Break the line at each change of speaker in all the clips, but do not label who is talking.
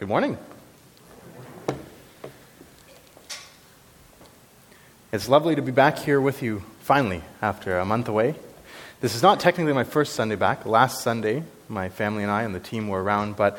Good morning. It's lovely to be back here with you finally after a month away. This is not technically my first Sunday back. Last Sunday, my family and I and the team were around, but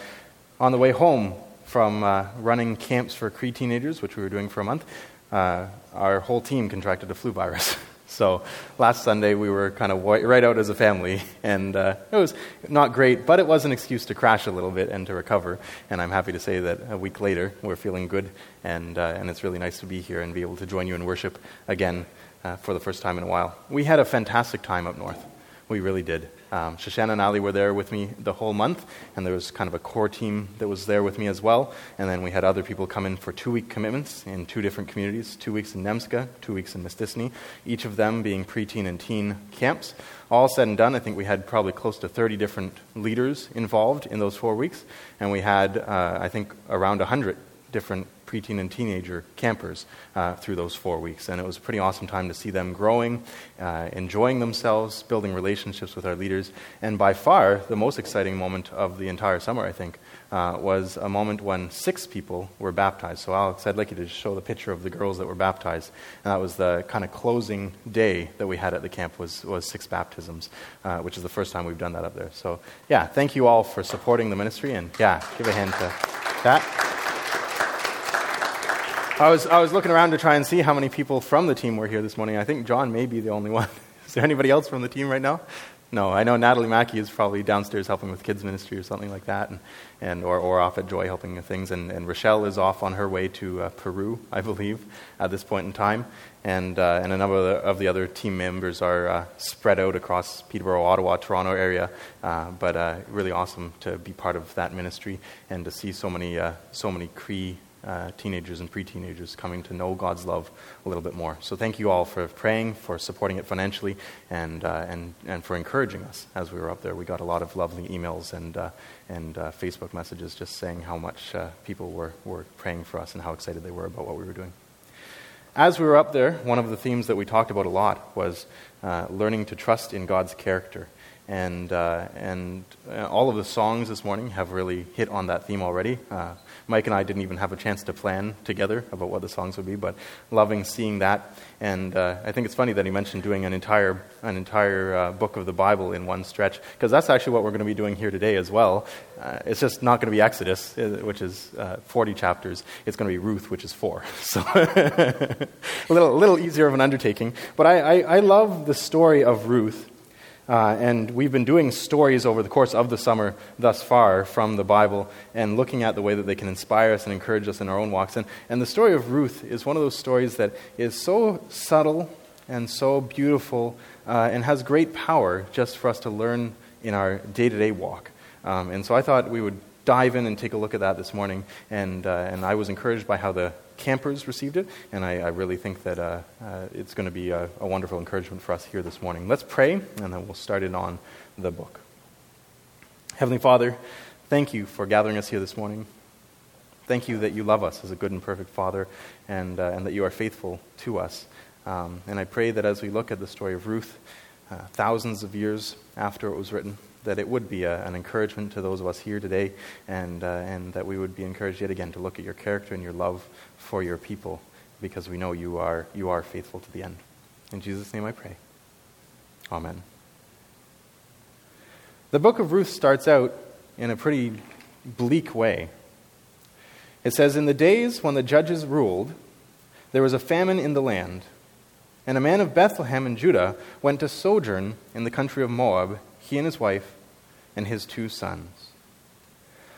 on the way home from uh, running camps for Cree teenagers, which we were doing for a month, uh, our whole team contracted a flu virus. So last Sunday we were kind of right out as a family, and uh, it was not great, but it was an excuse to crash a little bit and to recover. And I'm happy to say that a week later we're feeling good, and, uh, and it's really nice to be here and be able to join you in worship again uh, for the first time in a while. We had a fantastic time up north. We really did. Um, Shoshana and Ali were there with me the whole month, and there was kind of a core team that was there with me as well. And then we had other people come in for two week commitments in two different communities two weeks in Nemaska, two weeks in Mistissini, each of them being preteen and teen camps. All said and done, I think we had probably close to 30 different leaders involved in those four weeks, and we had, uh, I think, around 100 different preteen and teenager campers uh, through those four weeks. And it was a pretty awesome time to see them growing, uh, enjoying themselves, building relationships with our leaders. And by far, the most exciting moment of the entire summer, I think, uh, was a moment when six people were baptized. So, Alex, I'd like you to show the picture of the girls that were baptized. And that was the kind of closing day that we had at the camp was, was six baptisms, uh, which is the first time we've done that up there. So, yeah, thank you all for supporting the ministry. And, yeah, give a hand to that. I was, I was looking around to try and see how many people from the team were here this morning. I think John may be the only one. Is there anybody else from the team right now? No, I know Natalie Mackey is probably downstairs helping with kids ministry or something like that, and, and or, or off at Joy helping with things. And, and Rochelle is off on her way to uh, Peru, I believe, at this point in time. And, uh, and a number of the, of the, other team members are uh, spread out across Peterborough, Ottawa, Toronto area. Uh, but uh, really awesome to be part of that ministry and to see so many, uh, so many Cree uh, teenagers and pre teenagers coming to know God's love a little bit more. So, thank you all for praying, for supporting it financially, and, uh, and, and for encouraging us as we were up there. We got a lot of lovely emails and, uh, and uh, Facebook messages just saying how much uh, people were, were praying for us and how excited they were about what we were doing. As we were up there, one of the themes that we talked about a lot was uh, learning to trust in God's character. And, and all of the songs this morning have really hit on that theme already. Mike and I didn't even have a chance to plan together about what the songs would be, but loving seeing that. And uh, I think it's funny that he mentioned doing an entire, an entire uh, book of the Bible in one stretch, because that's actually what we're going to be doing here today as well. Uh, it's just not going to be Exodus, uh, which is uh, 40 chapters. It's going to be Ruth, which is four. So a little, little easier of an undertaking. But I, I, I love the story of Ruth uh, and we've been doing stories over the course of the summer thus far from the Bible and looking at the way that they can inspire us and encourage us in our own walks. And, and the story of Ruth is one of those stories that is so subtle and so beautiful uh, and has great power just for us to learn in our day to day walk. Um, and so I thought we would dive in and take a look at that this morning. And, uh, and I was encouraged by how the campers received it, and I, I really think that uh, uh, it's going to be a, a, wonderful encouragement for us here this morning. Let's pray, and then we'll start it on the book. Heavenly Father, thank you for gathering us here this morning. Thank you that you love us as a good and perfect Father, and, uh, and that you are faithful to us. Um, and I pray that as we look at the story of Ruth, uh, thousands of years after it was written, that it would be a, an encouragement to those of us here today, and, uh, and that we would be encouraged yet again to look at your character and your love for your people, because we know you are, you are faithful to the end. In Jesus' name I pray. Amen. The book of Ruth starts out in a pretty bleak way. It says, In the days when the judges ruled, there was a famine in the land, and a man of Bethlehem in Judah went to sojourn in the country of Moab he and his wife, and his two sons.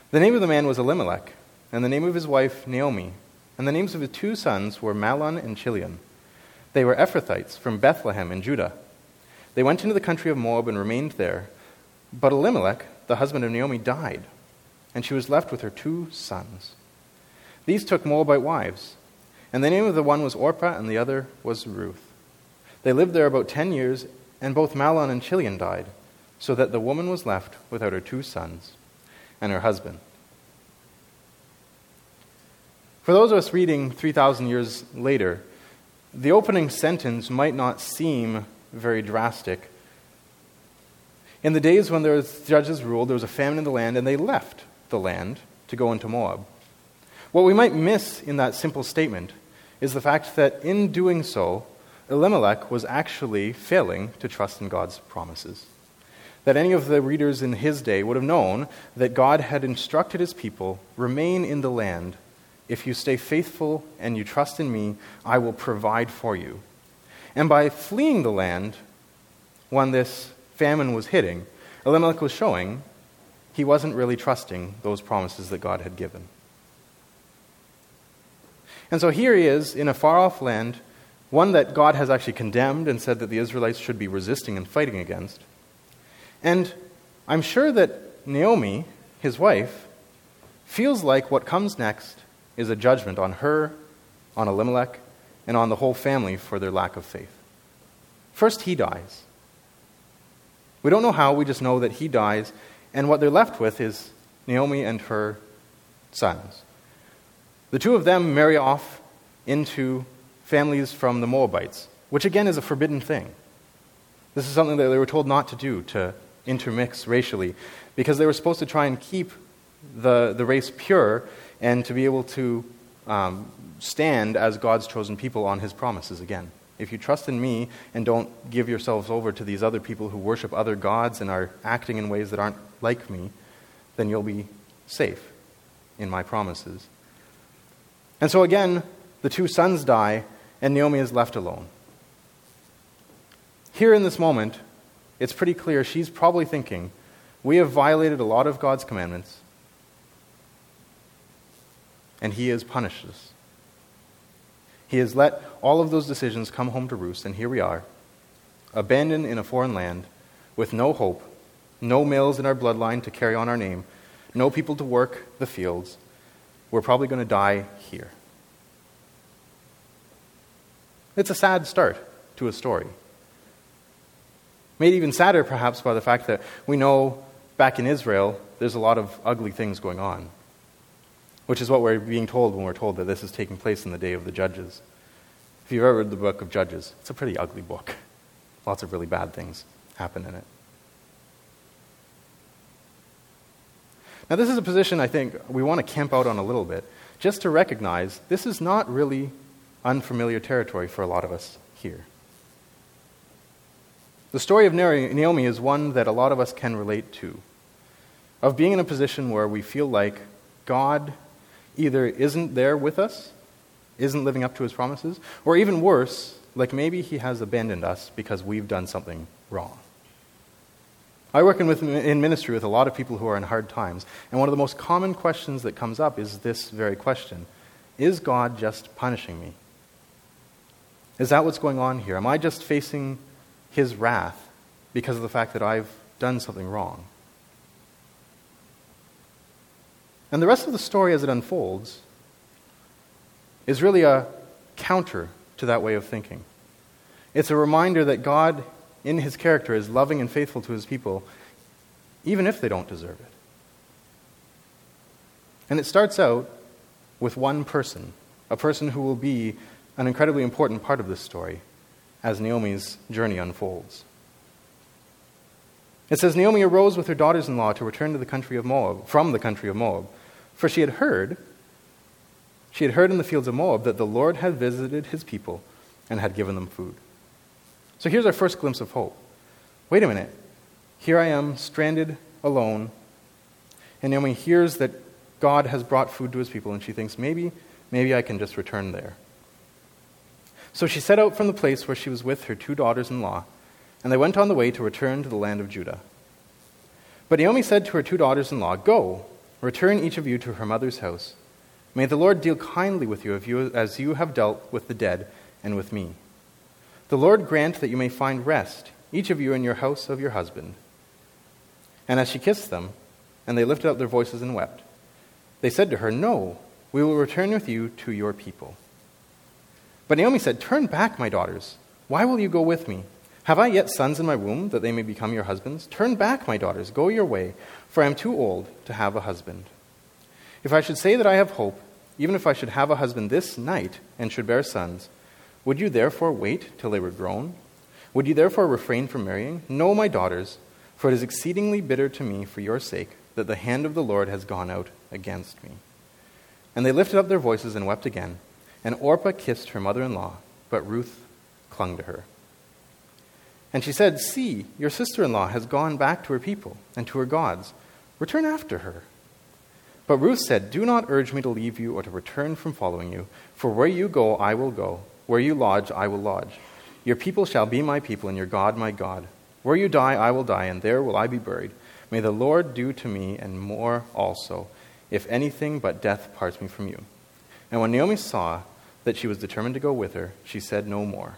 The name of the man was Elimelech, and the name of his wife Naomi, and the names of his two sons were Mahlon and Chilion. They were Ephrathites from Bethlehem in Judah. They went into the country of Moab and remained there. But Elimelech, the husband of Naomi, died, and she was left with her two sons. These took Moabite wives, and the name of the one was Orpah, and the other was Ruth. They lived there about ten years, and both Mahlon and Chilion died so that the woman was left without her two sons and her husband. For those of us reading 3,000 years later, the opening sentence might not seem very drastic. In the days when the judges ruled, there was a famine in the land, and they left the land to go into Moab. What we might miss in that simple statement is the fact that in doing so, Elimelech was actually failing to trust in God's promises. That any of the readers in his day would have known that God had instructed his people remain in the land. If you stay faithful and you trust in me, I will provide for you. And by fleeing the land, when this famine was hitting, Elimelech was showing he wasn't really trusting those promises that God had given. And so here he is in a far off land, one that God has actually condemned and said that the Israelites should be resisting and fighting against. And I'm sure that Naomi, his wife, feels like what comes next is a judgment on her, on Elimelech, and on the whole family for their lack of faith. First, he dies. We don't know how, we just know that he dies, and what they're left with is Naomi and her sons. The two of them marry off into families from the Moabites, which again is a forbidden thing. This is something that they were told not to do, to intermix racially, because they were supposed to try and keep the, the race pure and to be able to um, stand as God's chosen people on his promises again. If you trust in me and don't give yourselves over to these other people who worship other gods and are acting in ways that aren't like me, then you'll be safe in my promises. And so again, the two sons die, and Naomi is left alone. Here in this moment, it's pretty clear she's probably thinking, We have violated a lot of God's commandments, and He has punished us. He has let all of those decisions come home to roost, and here we are, abandoned in a foreign land, with no hope, no males in our bloodline to carry on our name, no people to work the fields. We're probably going to die here. It's a sad start to a story. Made even sadder, perhaps, by the fact that we know back in Israel there's a lot of ugly things going on, which is what we're being told when we're told that this is taking place in the day of the judges. If you've ever read the book of Judges, it's a pretty ugly book. Lots of really bad things happen in it. Now, this is a position I think we want to camp out on a little bit, just to recognize this is not really unfamiliar territory for a lot of us here. The story of Naomi is one that a lot of us can relate to of being in a position where we feel like God either isn't there with us, isn't living up to his promises, or even worse, like maybe he has abandoned us because we've done something wrong. I work in, with, in ministry with a lot of people who are in hard times, and one of the most common questions that comes up is this very question Is God just punishing me? Is that what's going on here? Am I just facing his wrath because of the fact that I've done something wrong? And the rest of the story as it unfolds is really a counter to that way of thinking. It's a reminder that God, in his character, is loving and faithful to his people, even if they don't deserve it. And it starts out with one person, a person who will be an incredibly important part of this story as Naomi's journey unfolds. It says Naomi arose with her daughters in law to return to the country of Moab, from the country of Moab, for she had heard, she had heard in the fields of Moab that the Lord had visited his people and had given them food. So here's our first glimpse of hope. Wait a minute. Here I am, stranded, alone. And Naomi hears that God has brought food to his people, and she thinks, maybe, maybe I can just return there. So she set out from the place where she was with her two daughters in law, and they went on the way to return to the land of Judah. But Naomi said to her two daughters in law, Go, return each of you to her mother's house. May the Lord deal kindly with you as you have dealt with the dead and with me. The Lord grant that you may find rest, each of you in your house of your husband. And as she kissed them, and they lifted up their voices and wept, they said to her, No, we will return with you to your people. But Naomi said, Turn back, my daughters. Why will you go with me? Have I yet sons in my womb that they may become your husbands? Turn back, my daughters, go your way, for I am too old to have a husband. If I should say that I have hope, even if I should have a husband this night and should bear sons, would you therefore wait till they were grown? Would you therefore refrain from marrying? No, my daughters, for it is exceedingly bitter to me for your sake that the hand of the Lord has gone out against me. And they lifted up their voices and wept again. And Orpah kissed her mother in law, but Ruth clung to her. And she said, See, your sister in law has gone back to her people and to her gods. Return after her. But Ruth said, Do not urge me to leave you or to return from following you, for where you go, I will go. Where you lodge, I will lodge. Your people shall be my people, and your God my God. Where you die, I will die, and there will I be buried. May the Lord do to me, and more also, if anything but death parts me from you. And when Naomi saw that she was determined to go with her, she said no more.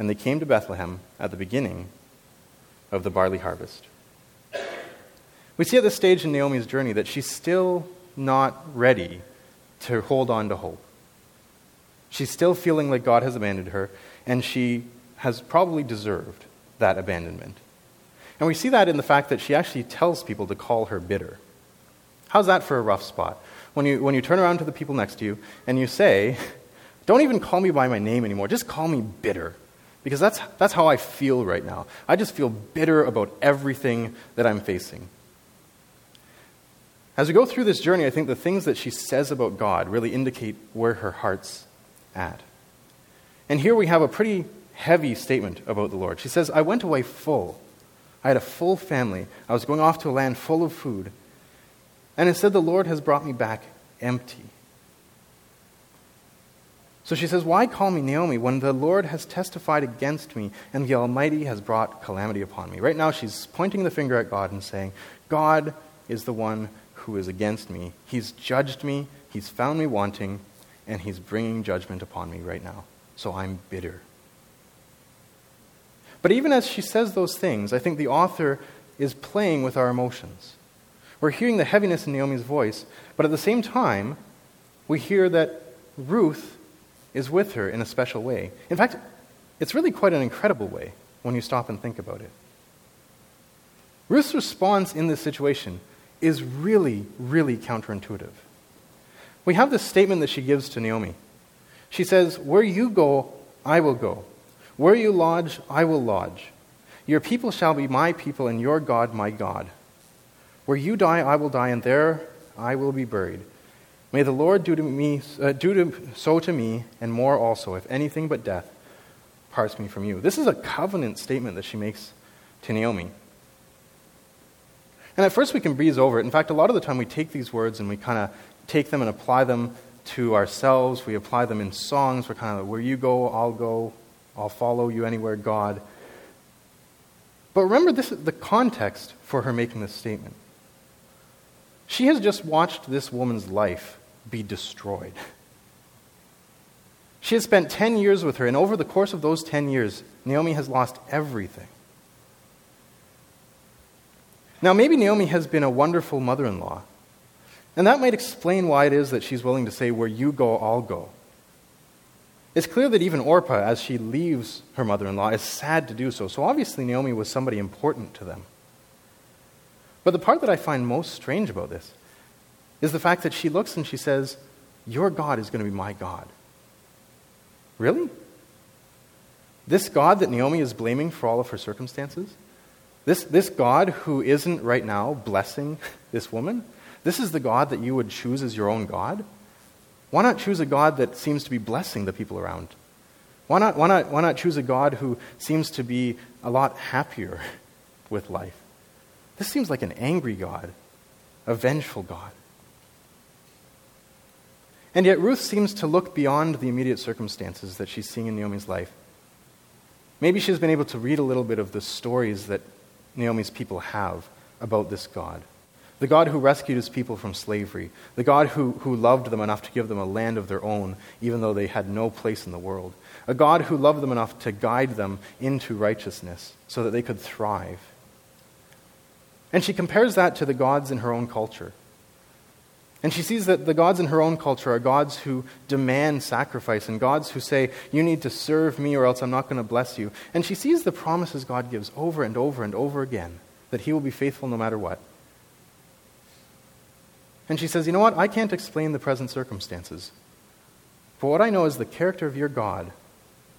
And they came to Bethlehem at the beginning of the barley harvest. We see at this stage in Naomi's journey that she's still not ready to hold on to hope. She's still feeling like God has abandoned her, and she has probably deserved that abandonment. And we see that in the fact that she actually tells people to call her bitter. How's that for a rough spot? When you, when you turn around to the people next to you and you say, Don't even call me by my name anymore, just call me bitter. Because that's, that's how I feel right now. I just feel bitter about everything that I'm facing. As we go through this journey, I think the things that she says about God really indicate where her heart's at. And here we have a pretty heavy statement about the Lord. She says, I went away full. I had a full family. I was going off to a land full of food. And instead, the Lord has brought me back empty. So she says, Why call me Naomi when the Lord has testified against me and the Almighty has brought calamity upon me? Right now, she's pointing the finger at God and saying, God is the one who is against me. He's judged me, He's found me wanting, and He's bringing judgment upon me right now. So I'm bitter. But even as she says those things, I think the author is playing with our emotions. We're hearing the heaviness in Naomi's voice, but at the same time, we hear that Ruth is with her in a special way. In fact, it's really quite an incredible way when you stop and think about it. Ruth's response in this situation is really, really counterintuitive. We have this statement that she gives to Naomi. She says, Where you go, I will go. Where you lodge, I will lodge. Your people shall be my people, and your God my God. Where you die, I will die, and there I will be buried. May the Lord do, to me, uh, do to, so to me, and more also, if anything but death parts me from you. This is a covenant statement that she makes to Naomi. And at first we can breeze over it. In fact, a lot of the time we take these words and we kind of take them and apply them to ourselves. We apply them in songs. We're kind of like, where you go, I'll go. I'll follow you anywhere, God. But remember this is the context for her making this statement. She has just watched this woman's life be destroyed. She has spent 10 years with her, and over the course of those 10 years, Naomi has lost everything. Now, maybe Naomi has been a wonderful mother in law, and that might explain why it is that she's willing to say, Where you go, I'll go. It's clear that even Orpah, as she leaves her mother in law, is sad to do so. So obviously, Naomi was somebody important to them. But the part that I find most strange about this is the fact that she looks and she says, Your God is going to be my God. Really? This God that Naomi is blaming for all of her circumstances? This, this God who isn't right now blessing this woman? This is the God that you would choose as your own God? Why not choose a God that seems to be blessing the people around? Why not, why not, why not choose a God who seems to be a lot happier with life? This seems like an angry God, a vengeful God. And yet, Ruth seems to look beyond the immediate circumstances that she's seeing in Naomi's life. Maybe she's been able to read a little bit of the stories that Naomi's people have about this God the God who rescued his people from slavery, the God who, who loved them enough to give them a land of their own, even though they had no place in the world, a God who loved them enough to guide them into righteousness so that they could thrive. And she compares that to the gods in her own culture. And she sees that the gods in her own culture are gods who demand sacrifice and gods who say, You need to serve me or else I'm not going to bless you. And she sees the promises God gives over and over and over again that He will be faithful no matter what. And she says, You know what? I can't explain the present circumstances. But what I know is the character of your God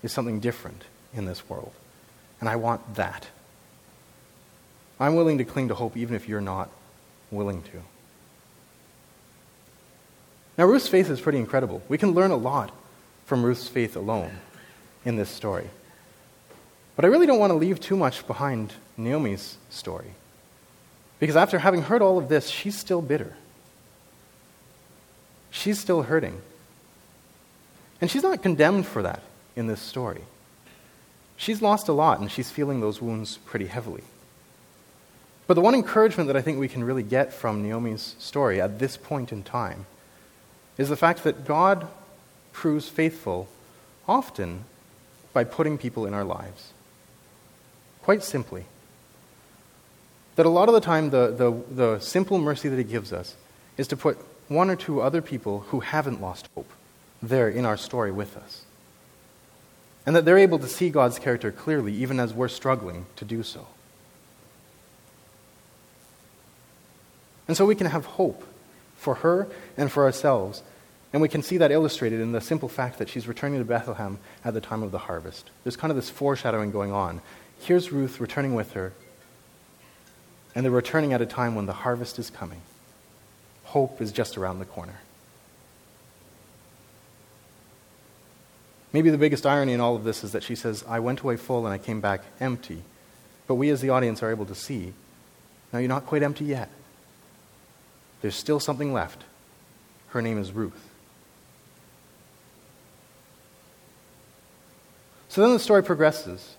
is something different in this world. And I want that. I'm willing to cling to hope even if you're not willing to. Now, Ruth's faith is pretty incredible. We can learn a lot from Ruth's faith alone in this story. But I really don't want to leave too much behind Naomi's story. Because after having heard all of this, she's still bitter. She's still hurting. And she's not condemned for that in this story. She's lost a lot, and she's feeling those wounds pretty heavily. But the one encouragement that I think we can really get from Naomi's story at this point in time is the fact that God proves faithful often by putting people in our lives. Quite simply. That a lot of the time, the, the, the simple mercy that He gives us is to put one or two other people who haven't lost hope there in our story with us. And that they're able to see God's character clearly, even as we're struggling to do so. And so we can have hope for her and for ourselves. And we can see that illustrated in the simple fact that she's returning to Bethlehem at the time of the harvest. There's kind of this foreshadowing going on. Here's Ruth returning with her, and they're returning at a time when the harvest is coming. Hope is just around the corner. Maybe the biggest irony in all of this is that she says, I went away full and I came back empty. But we as the audience are able to see, now you're not quite empty yet. There's still something left. Her name is Ruth. So then the story progresses.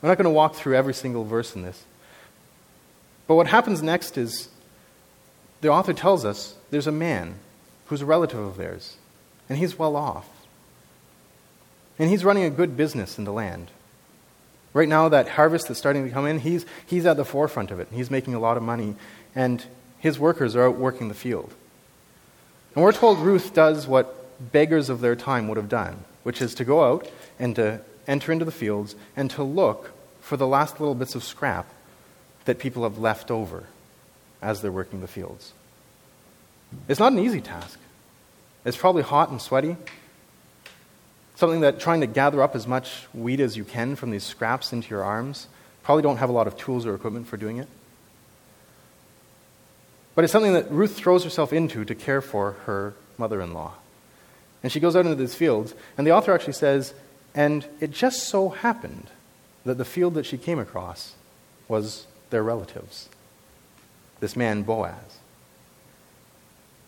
We're not going to walk through every single verse in this. But what happens next is the author tells us there's a man who's a relative of theirs, and he's well off. And he's running a good business in the land. Right now, that harvest that's starting to come in, he's, he's at the forefront of it. He's making a lot of money and his workers are out working the field. And we're told Ruth does what beggars of their time would have done, which is to go out and to enter into the fields and to look for the last little bits of scrap that people have left over as they're working the fields. It's not an easy task. It's probably hot and sweaty. Something that trying to gather up as much wheat as you can from these scraps into your arms, probably don't have a lot of tools or equipment for doing it. But it's something that Ruth throws herself into to care for her mother in law. And she goes out into these fields, and the author actually says, and it just so happened that the field that she came across was their relatives, this man Boaz.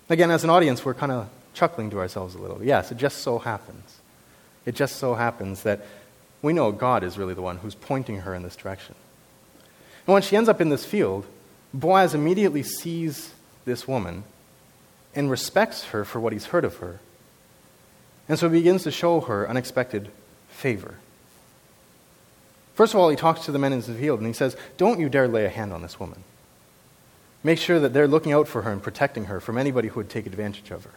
Again, as an audience, we're kind of chuckling to ourselves a little. Yes, it just so happens. It just so happens that we know God is really the one who's pointing her in this direction. And when she ends up in this field, Boaz immediately sees this woman and respects her for what he's heard of her. And so he begins to show her unexpected favor. First of all, he talks to the men in the field and he says, Don't you dare lay a hand on this woman. Make sure that they're looking out for her and protecting her from anybody who would take advantage of her.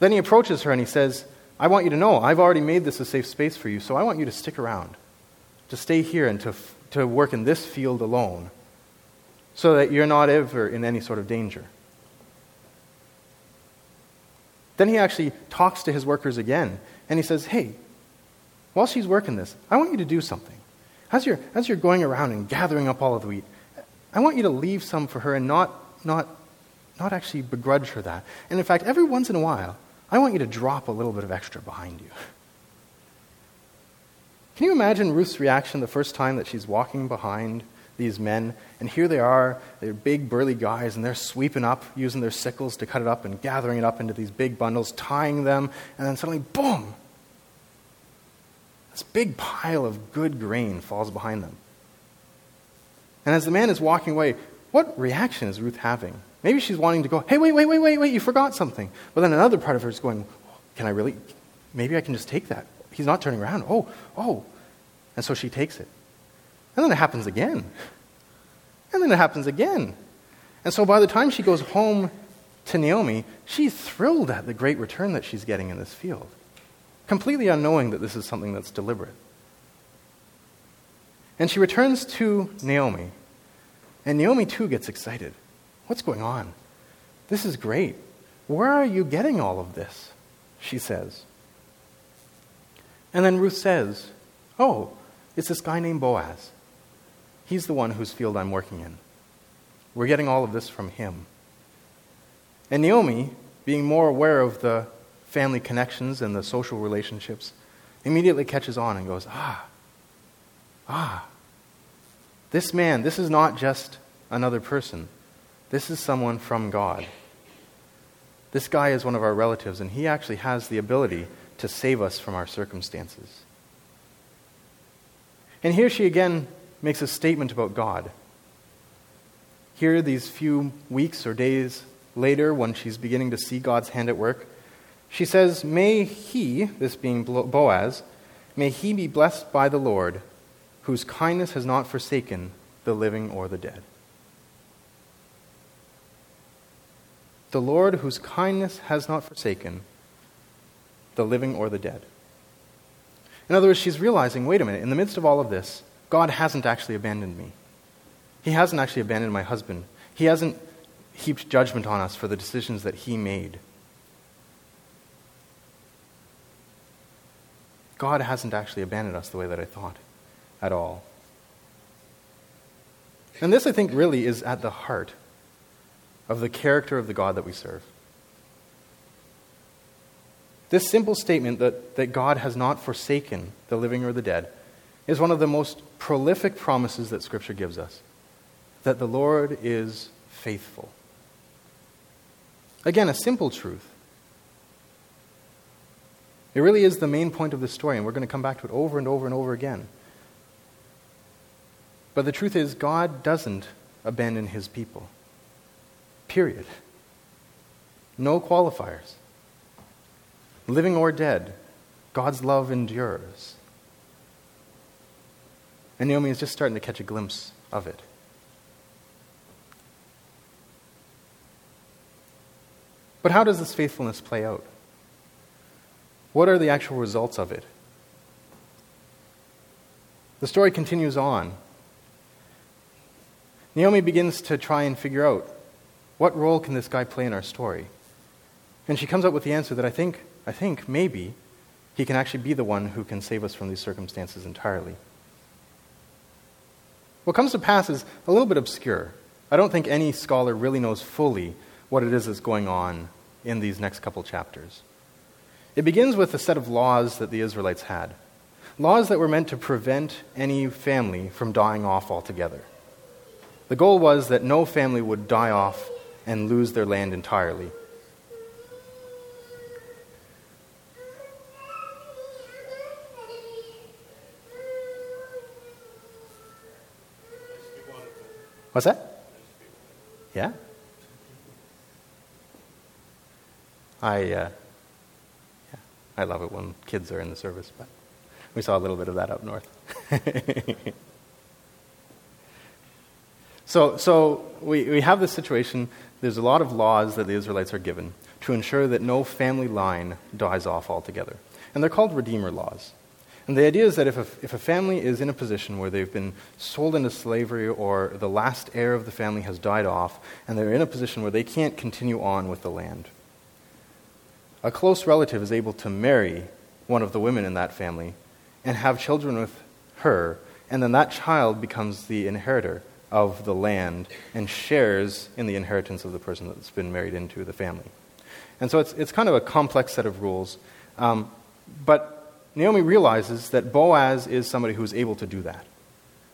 Then he approaches her and he says, I want you to know, I've already made this a safe space for you, so I want you to stick around, to stay here and to, to work in this field alone so that you're not ever in any sort of danger. Then he actually talks to his workers again, and he says, Hey, while she's working this, I want you to do something. As you're, as you're going around and gathering up all of the wheat, I want you to leave some for her and not, not, not actually begrudge her that. And in fact, every once in a while, I want you to drop a little bit of extra behind you. Can you imagine Ruth's reaction the first time that she's walking behind these men. And here they are, they're big, burly guys, and they're sweeping up, using their sickles to cut it up and gathering it up into these big bundles, tying them, and then suddenly, boom! This big pile of good grain falls behind them. And as the man is walking away, what reaction is Ruth having? Maybe she's wanting to go, hey, wait, wait, wait, wait, wait, you forgot something. But then another part of her is going, can I really? Maybe I can just take that. He's not turning around. Oh, oh. And so she takes it. And then it happens again. And then it happens again. And so by the time she goes home to Naomi, she's thrilled at the great return that she's getting in this field, completely unknowing that this is something that's deliberate. And she returns to Naomi, and Naomi too gets excited. What's going on? This is great. Where are you getting all of this? She says. And then Ruth says, Oh, it's this guy named Boaz. He's the one whose field I'm working in. We're getting all of this from him. And Naomi, being more aware of the family connections and the social relationships, immediately catches on and goes, Ah, ah, this man, this is not just another person. This is someone from God. This guy is one of our relatives, and he actually has the ability to save us from our circumstances. And here she again makes a statement about God. Here, these few weeks or days later, when she's beginning to see God's hand at work, she says, May he, this being Boaz, may he be blessed by the Lord, whose kindness has not forsaken the living or the dead. The Lord, whose kindness has not forsaken the living or the dead. In other words, she's realizing wait a minute, in the midst of all of this, God hasn't actually abandoned me. He hasn't actually abandoned my husband. He hasn't heaped judgment on us for the decisions that he made. God hasn't actually abandoned us the way that I thought at all. And this, I think, really is at the heart of the character of the God that we serve. This simple statement that, that God has not forsaken the living or the dead is one of the most prolific promises that Scripture gives us that the Lord is faithful. Again, a simple truth. It really is the main point of the story, and we're going to come back to it over and over and over again. But the truth is, God doesn't abandon his people. Period. No qualifiers. Living or dead, God's love endures. And Naomi is just starting to catch a glimpse of it. But how does this faithfulness play out? What are the actual results of it? The story continues on. Naomi begins to try and figure out what role can this guy play in our story? And she comes up with the answer that I think, I think maybe he can actually be the one who can save us from these circumstances entirely. What comes to pass is a little bit obscure. I don't think any scholar really knows fully what it is that's going on in these next couple chapters. It begins with a set of laws that the Israelites had laws that were meant to prevent any family from dying off altogether. The goal was that no family would die off and lose their land entirely. What's that? Yeah? I, uh, yeah, I love it when kids are in the service, but we saw a little bit of that up north. so, so we, we have this situation. There's a lot of laws that the Israelites are given to ensure that no family line dies off altogether. And they're called Redeemer laws. And the idea is that if a, if a family is in a position where they've been sold into slavery or the last heir of the family has died off, and they're in a position where they can't continue on with the land, a close relative is able to marry one of the women in that family and have children with her, and then that child becomes the inheritor of the land and shares in the inheritance of the person that's been married into the family. And so it's, it's kind of a complex set of rules. Um, but Naomi realizes that Boaz is somebody who is able to do that.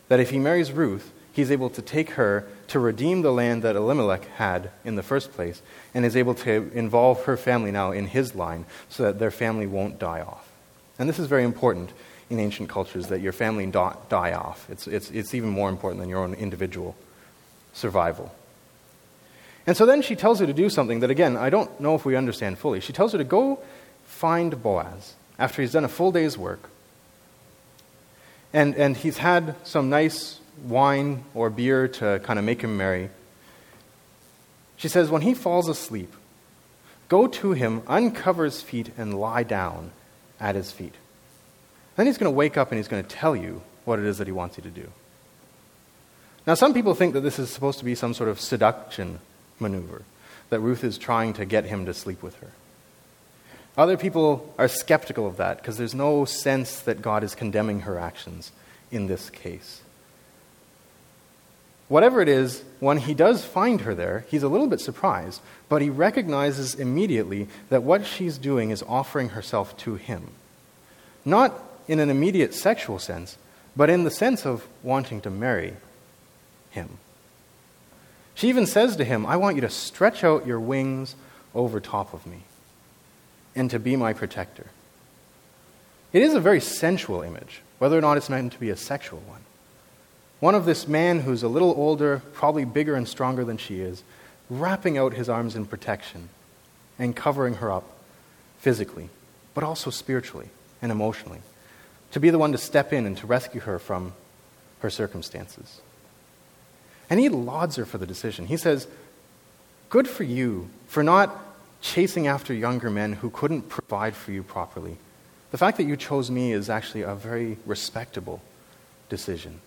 That if he marries Ruth, he's able to take her to redeem the land that Elimelech had in the first place, and is able to involve her family now in his line so that their family won't die off. And this is very important in ancient cultures that your family don't die off. It's, it's, it's even more important than your own individual survival. And so then she tells her to do something that, again, I don't know if we understand fully. She tells her to go find Boaz after he's done a full day's work, and, and he's had some nice wine or beer to kind of make him merry, She says, When he falls asleep, go to him, uncover his feet, and lie down at his feet. Then he's going to wake up and he's going to tell you what it is that he wants you to do. Now, some people think that this is supposed to be some sort of seduction maneuver, that Ruth is trying to get him to sleep with her. Other people are skeptical of that because there's no sense that God is condemning her actions in this case. Whatever it is, when he does find her there, he's a little bit surprised, but he recognizes immediately that what she's doing is offering herself to him. Not in an immediate sexual sense, but in the sense of wanting to marry him. She even says to him, I want you to stretch out your wings over top of me and to be my protector. It is a very sensual image, whether or not it's meant to be a sexual one. One of this man who's a little older, probably bigger and stronger than she is, wrapping out his arms in protection and covering her up physically, but also spiritually and emotionally, to be the one to step in and to rescue her from her circumstances. And he lauds her for the decision. He says, Good for you for not chasing after younger men who couldn't provide for you properly. The fact that you chose me is actually a very respectable decision.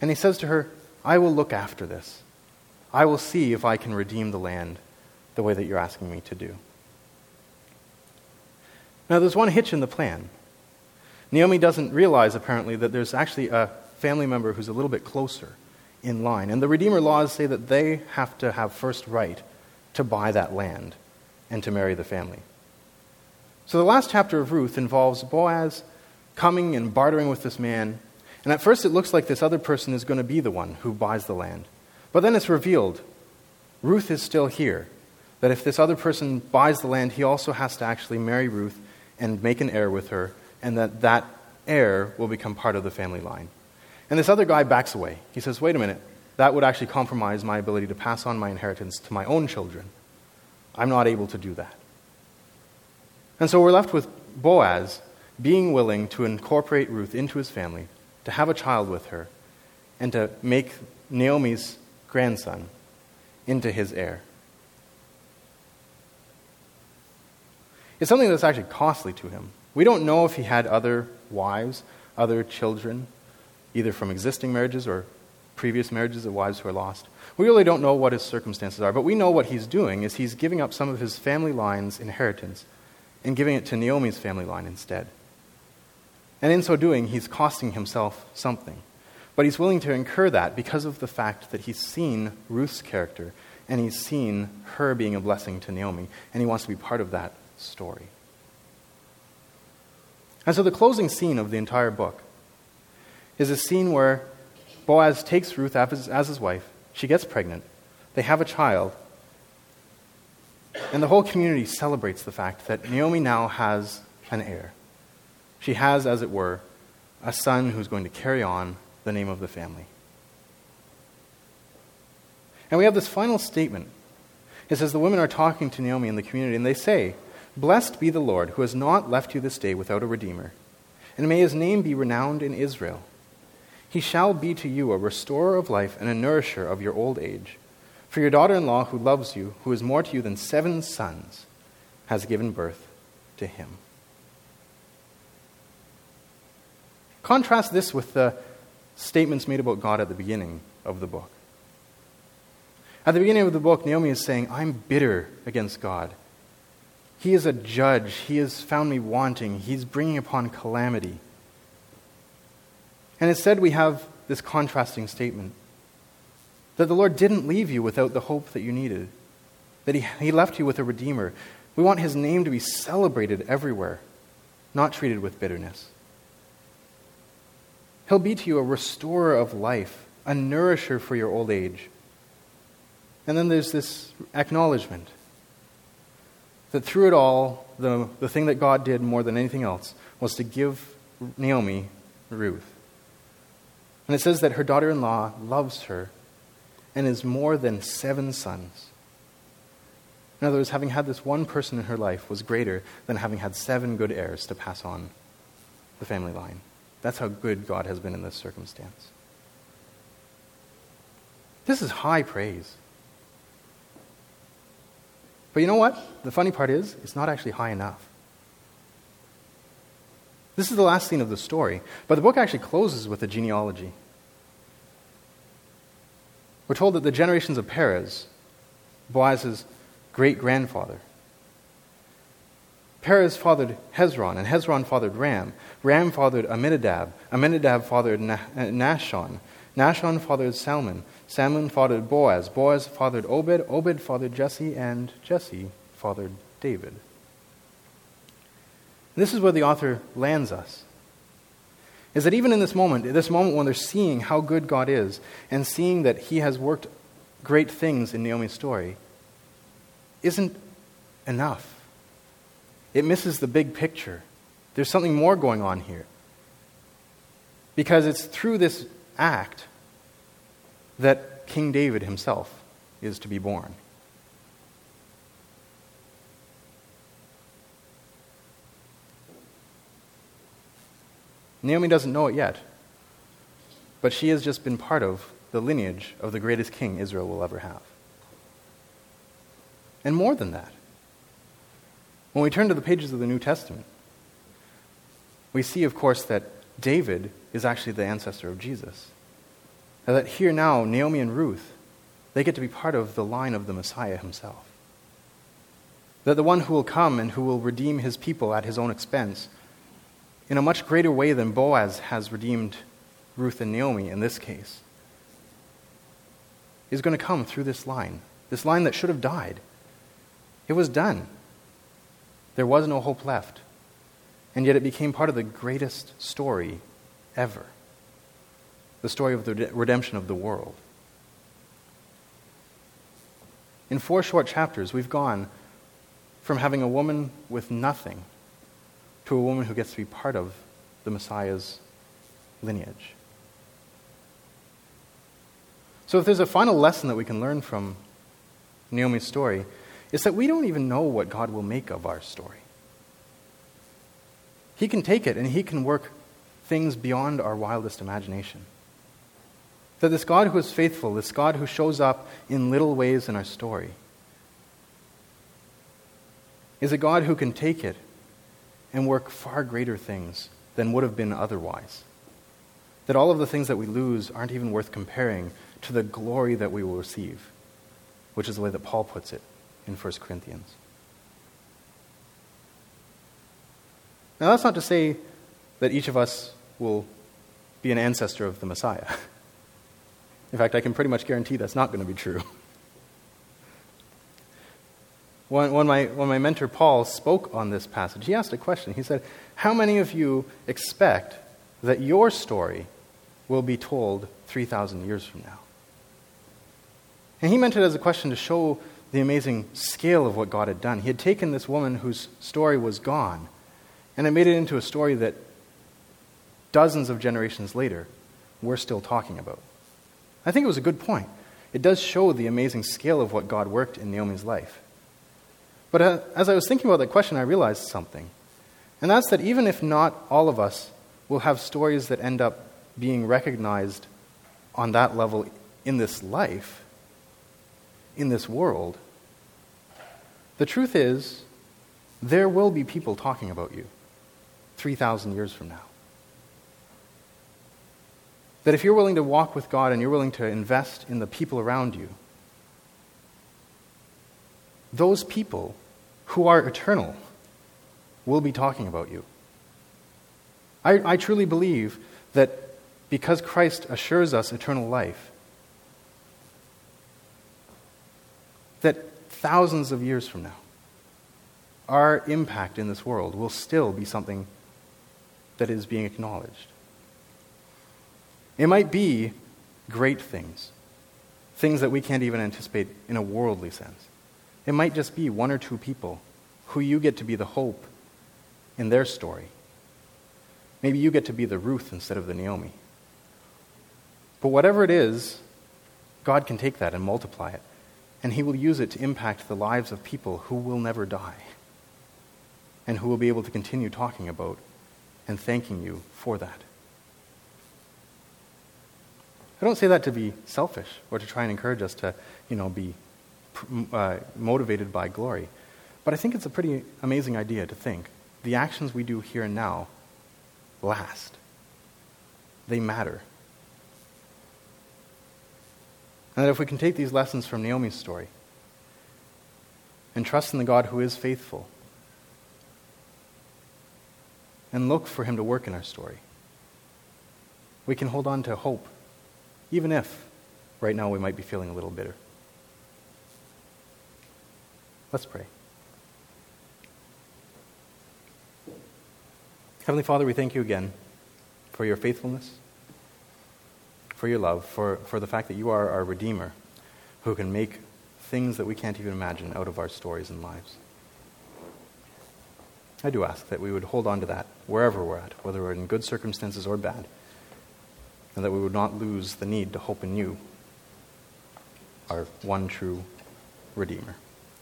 And he says to her, I will look after this. I will see if I can redeem the land the way that you're asking me to do. Now, there's one hitch in the plan. Naomi doesn't realize, apparently, that there's actually a family member who's a little bit closer in line. And the Redeemer laws say that they have to have first right to buy that land and to marry the family. So the last chapter of Ruth involves Boaz coming and bartering with this man. And at first it looks like this other person is going to be the one who buys the land. But then it's revealed Ruth is still here. That if this other person buys the land, he also has to actually marry Ruth and make an heir with her, and that that heir will become part of the family line. And this other guy backs away. He says, Wait a minute, that would actually compromise my ability to pass on my inheritance to my own children. I'm not able to do that. And so we're left with Boaz being willing to incorporate Ruth into his family, to have a child with her, and to make Naomi's grandson into his heir. It's something that's actually costly to him. We don't know if he had other wives, other children, either from existing marriages or previous marriages of wives who are lost. We really don't know what his circumstances are, but we know what he's doing is he's giving up some of his family line's inheritance and giving it to Naomi's family line instead. And in so doing, he's costing himself something. But he's willing to incur that because of the fact that he's seen Ruth's character and he's seen her being a blessing to Naomi, and he wants to be part of that story. And so the closing scene of the entire book is a scene where Boaz takes Ruth as his wife. She gets pregnant. They have a child. And the whole community celebrates the fact that Naomi now has an heir. She has, as it were, a son who's going to carry on the name of the family. And we have this final statement. It says the women are talking to Naomi in the community, and they say, Blessed be the Lord, who has not left you this day without a redeemer, and may his name be renowned in Israel. He shall be to you a restorer of life and a nourisher of your old age. For your daughter in law, who loves you, who is more to you than seven sons, has given birth to him. Contrast this with the statements made about God at the beginning of the book. At the beginning of the book, Naomi is saying, I'm bitter against God. He is a judge. He has found me wanting. He's bringing upon calamity. And instead, we have this contrasting statement that the Lord didn't leave you without the hope that you needed, that He, he left you with a Redeemer. We want His name to be celebrated everywhere, not treated with bitterness. He'll be to you a restorer of life, a nourisher for your old age. And then there's this acknowledgement that through it all, the, the thing that God did more than anything else was to give Naomi Ruth. And it says that her daughter in law loves her and is more than seven sons. In other words, having had this one person in her life was greater than having had seven good heirs to pass on the family line. That's how good God has been in this circumstance. This is high praise. But you know what? The funny part is, it's not actually high enough. This is the last scene of the story, but the book actually closes with a genealogy. We're told that the generations of Perez, Boaz's great grandfather, Perez fathered Hezron, and Hezron fathered Ram. Ram fathered Amminadab. Amminadab fathered Nahshon. Uh, Nahshon fathered Salmon. Salmon fathered Boaz. Boaz fathered Obed. Obed fathered Jesse. And Jesse fathered David. This is where the author lands us. Is that even in this moment, this moment when they're seeing how good God is and seeing that He has worked great things in Naomi's story, isn't enough. It misses the big picture. There's something more going on here. Because it's through this act that King David himself is to be born. Naomi doesn't know it yet, but she has just been part of the lineage of the greatest king Israel will ever have. And more than that, when we turn to the pages of the New Testament, we see, of course, that David is actually the ancestor of Jesus. And that here now, Naomi and Ruth, they get to be part of the line of the Messiah himself. That the one who will come and who will redeem his people at his own expense, in a much greater way than Boaz has redeemed Ruth and Naomi in this case, is going to come through this line, this line that should have died. It was done. There was no hope left. And yet it became part of the greatest story ever the story of the redemption of the world. In four short chapters, we've gone from having a woman with nothing to a woman who gets to be part of the Messiah's lineage. So, if there's a final lesson that we can learn from Naomi's story, it's that we don't even know what God will make of our story. He can take it and He can work things beyond our wildest imagination. That this God who is faithful, this God who shows up in little ways in our story, is a God who can take it and work far greater things than would have been otherwise. That all of the things that we lose aren't even worth comparing to the glory that we will receive, which is the way that Paul puts it in 1 Corinthians. Now, that's not to say that each of us will be an ancestor of the Messiah. In fact, I can pretty much guarantee that's not going to be true. When, when, my, when my mentor Paul spoke on this passage, he asked a question. He said, How many of you expect that your story will be told 3,000 years from now? And he meant it as a question to show the amazing scale of what God had done. He had taken this woman whose story was gone and had made it into a story that dozens of generations later we're still talking about. I think it was a good point. It does show the amazing scale of what God worked in Naomi's life. But uh, as I was thinking about that question, I realized something. And that's that even if not all of us will have stories that end up being recognized on that level in this life, in this world, the truth is there will be people talking about you 3,000 years from now. That if you're willing to walk with God and you're willing to invest in the people around you, those people who are eternal will be talking about you. I, I truly believe that because Christ assures us eternal life, that thousands of years from now, our impact in this world will still be something that is being acknowledged. It might be great things, things that we can't even anticipate in a worldly sense. It might just be one or two people who you get to be the hope in their story. Maybe you get to be the Ruth instead of the Naomi. But whatever it is, God can take that and multiply it, and He will use it to impact the lives of people who will never die and who will be able to continue talking about and thanking you for that. I don't say that to be selfish or to try and encourage us to, you know, be uh, motivated by glory. But I think it's a pretty amazing idea to think the actions we do here and now last. They matter. And that if we can take these lessons from Naomi's story and trust in the God who is faithful and look for him to work in our story, we can hold on to hope, even if right now we might be feeling a little bitter. Let's pray. Heavenly Father, we thank you again for your faithfulness, for your love, for, for the fact that you are our Redeemer who can make things that we can't even imagine out of our stories and lives. I do ask that we would hold on to that wherever we're at, whether we're in good circumstances or bad, and that we would not lose the need to hope in you, our one true Redeemer.